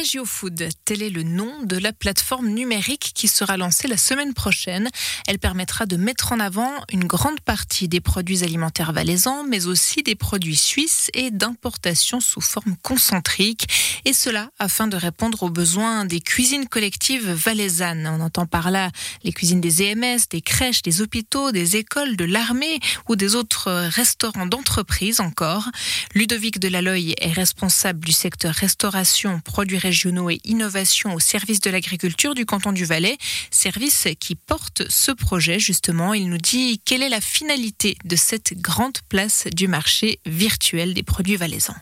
Regio Food, tel est le nom de la plateforme numérique qui sera lancée la semaine prochaine. Elle permettra de mettre en avant une grande partie des produits alimentaires valaisans, mais aussi des produits suisses et d'importation sous forme concentrique. Et cela afin de répondre aux besoins des cuisines collectives valaisannes. On entend par là les cuisines des EMS, des crèches, des hôpitaux, des écoles, de l'armée ou des autres restaurants d'entreprise encore. Ludovic Delaloy est responsable du secteur restauration, produits régionaux et innovation au service de l'agriculture du canton du Valais, service qui porte ce projet justement. Il nous dit quelle est la finalité de cette grande place du marché virtuel des produits valaisans?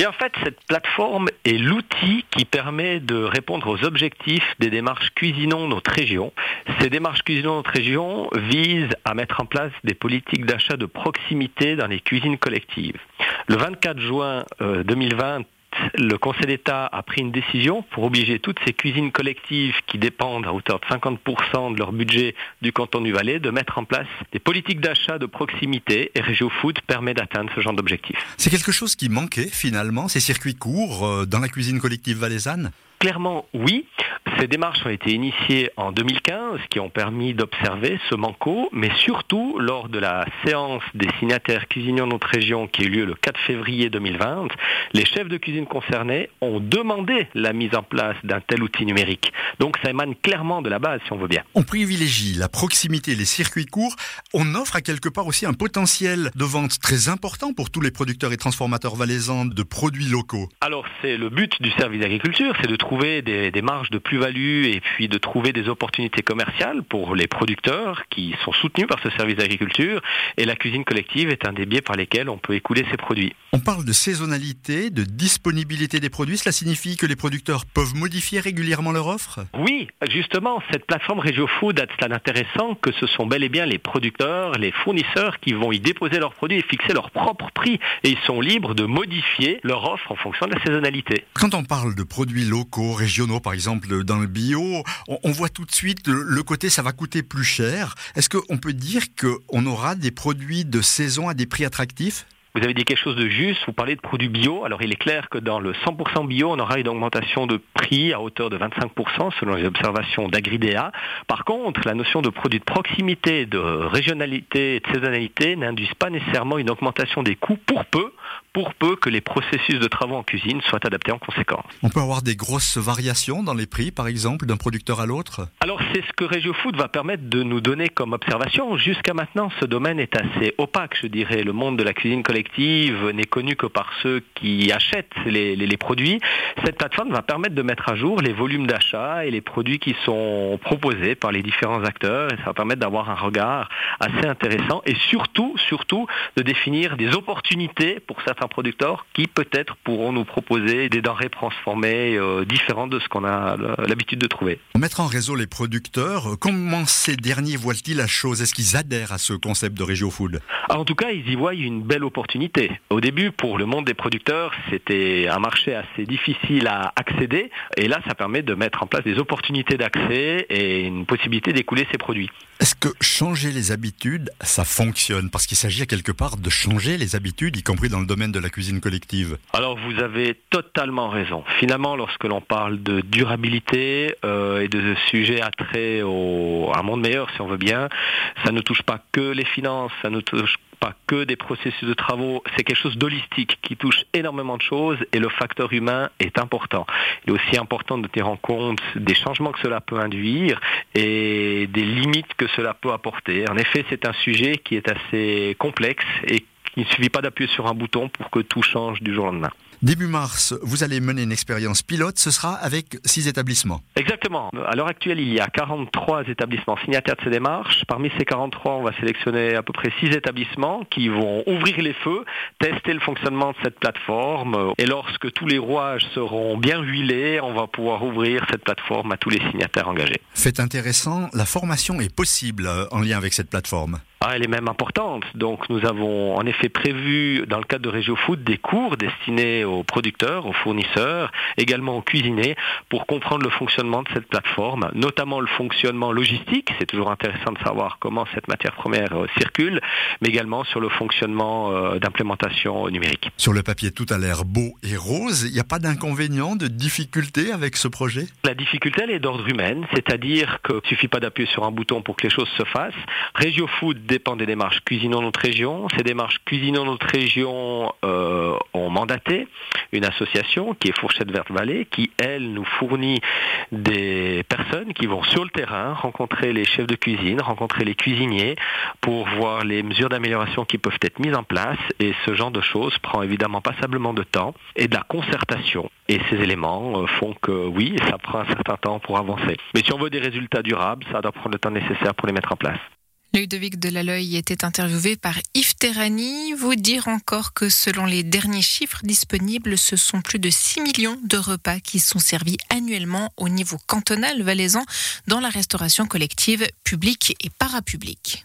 En fait, cette plateforme est l'outil qui permet de répondre aux objectifs des démarches Cuisinons notre région. Ces démarches Cuisinons notre région visent à mettre en place des politiques d'achat de proximité dans les cuisines collectives. Le 24 juin 2020, euh, le Conseil d'État a pris une décision pour obliger toutes ces cuisines collectives qui dépendent à hauteur de 50% de leur budget du canton du Valais de mettre en place des politiques d'achat de proximité et Régio Food permet d'atteindre ce genre d'objectif. C'est quelque chose qui manquait finalement, ces circuits courts euh, dans la cuisine collective valaisanne Clairement oui. Ces démarches ont été initiées en 2015 qui ont permis d'observer ce manco, mais surtout lors de la séance des signataires cuisiniers de notre région qui a eu lieu le 4 février 2020, les chefs de cuisine concernés ont demandé la mise en place d'un tel outil numérique. Donc ça émane clairement de la base si on veut bien. On privilégie la proximité, les circuits courts. On offre à quelque part aussi un potentiel de vente très important pour tous les producteurs et transformateurs valaisans de produits locaux. Alors c'est le but du service d'agriculture, c'est de trouver des, des marges de plus-value et puis de trouver des opportunités commerciales pour les producteurs qui sont soutenus par ce service d'agriculture. Et la cuisine collective est un des biais par lesquels on peut écouler ces produits. On parle de saisonnalité, de disponibilité des produits. Cela signifie que les producteurs peuvent modifier régulièrement leur offre? Oui, justement, cette plateforme Regio Food a cela d'intéressant que ce sont bel et bien les producteurs, les fournisseurs qui vont y déposer leurs produits et fixer leur propre prix. Et ils sont libres de modifier leur offre en fonction de la saisonnalité. Quand on parle de produits locaux, régionaux, par exemple, dans le bio, on, voit tout de suite le, côté ça va coûter plus cher. Est-ce qu'on peut dire qu'on aura des produits de saison à des prix attractifs? Vous avez dit quelque chose de juste, vous parlez de produits bio. Alors il est clair que dans le 100% bio, on aura une augmentation de prix à hauteur de 25% selon les observations d'Agridea. Par contre, la notion de produits de proximité, de régionalité et de saisonnalité n'induisent pas nécessairement une augmentation des coûts pour peu, pour peu que les processus de travaux en cuisine soient adaptés en conséquence. On peut avoir des grosses variations dans les prix, par exemple, d'un producteur à l'autre? Alors c'est ce que Regio Food va permettre de nous donner comme observation. Jusqu'à maintenant, ce domaine est assez opaque, je dirais. Le monde de la cuisine collective n'est connue que par ceux qui achètent les, produits. Cette plateforme va permettre de mettre à jour les volumes d'achat et les produits qui sont proposés par les différents acteurs et ça va permettre d'avoir un regard assez intéressant et surtout, surtout, de définir des opportunités pour certains producteurs qui peut-être pourront nous proposer des denrées transformées euh, différentes de ce qu'on a l'habitude de trouver. Mettre en réseau les producteurs, comment ces derniers voient-ils la chose? Est-ce qu'ils adhèrent à ce concept de Regio Food En tout cas, ils y voient une belle opportunité au début, pour le monde des producteurs, c'était un marché assez difficile à accéder. Et là, ça permet de mettre en place des opportunités d'accès et une possibilité d'écouler ces produits. Est-ce que changer les habitudes, ça fonctionne? Parce qu'il s'agit quelque part de changer les habitudes, y compris dans le domaine de la cuisine collective. Alors vous avez totalement raison. Finalement, lorsque l'on parle de durabilité euh, et de sujets attrait au, à un monde meilleur, si on veut bien, ça ne touche pas que les finances, ça ne touche pas que des processus de travaux, c'est quelque chose d'holistique qui touche énormément de choses et le facteur humain est important. Il est aussi important de tenir en compte des changements que cela peut induire et des limites que cela peut apporter. En effet, c'est un sujet qui est assez complexe et il ne suffit pas d'appuyer sur un bouton pour que tout change du jour au lendemain. Début mars, vous allez mener une expérience pilote, ce sera avec six établissements. Exactement. À l'heure actuelle, il y a 43 établissements signataires de ces démarches. Parmi ces 43, on va sélectionner à peu près six établissements qui vont ouvrir les feux, tester le fonctionnement de cette plateforme. Et lorsque tous les rouages seront bien huilés, on va pouvoir ouvrir cette plateforme à tous les signataires engagés. Fait intéressant, la formation est possible en lien avec cette plateforme. Ah, elle est même importante. Donc nous avons en effet prévu dans le cadre de Régio Food des cours destinés aux producteurs, aux fournisseurs, également aux cuisiniers pour comprendre le fonctionnement de cette plateforme, notamment le fonctionnement logistique. C'est toujours intéressant de savoir comment cette matière première euh, circule, mais également sur le fonctionnement euh, d'implémentation numérique. Sur le papier, tout a l'air beau et rose. Il n'y a pas d'inconvénient, de difficulté avec ce projet? La difficulté, elle est d'ordre humain, c'est-à-dire qu'il ne suffit pas d'appuyer sur un bouton pour que les choses se fassent. Dépend des démarches Cuisinons notre région. Ces démarches Cuisinons notre région euh, ont mandaté une association qui est Fourchette Verte Vallée, qui, elle, nous fournit des personnes qui vont sur le terrain rencontrer les chefs de cuisine, rencontrer les cuisiniers pour voir les mesures d'amélioration qui peuvent être mises en place. Et ce genre de choses prend évidemment passablement de temps et de la concertation. Et ces éléments euh, font que oui, ça prend un certain temps pour avancer. Mais si on veut des résultats durables, ça doit prendre le temps nécessaire pour les mettre en place. Ludovic Delaloy était interviewé par Yves Terrani. Vous dire encore que selon les derniers chiffres disponibles, ce sont plus de 6 millions de repas qui sont servis annuellement au niveau cantonal valaisan dans la restauration collective publique et parapublique.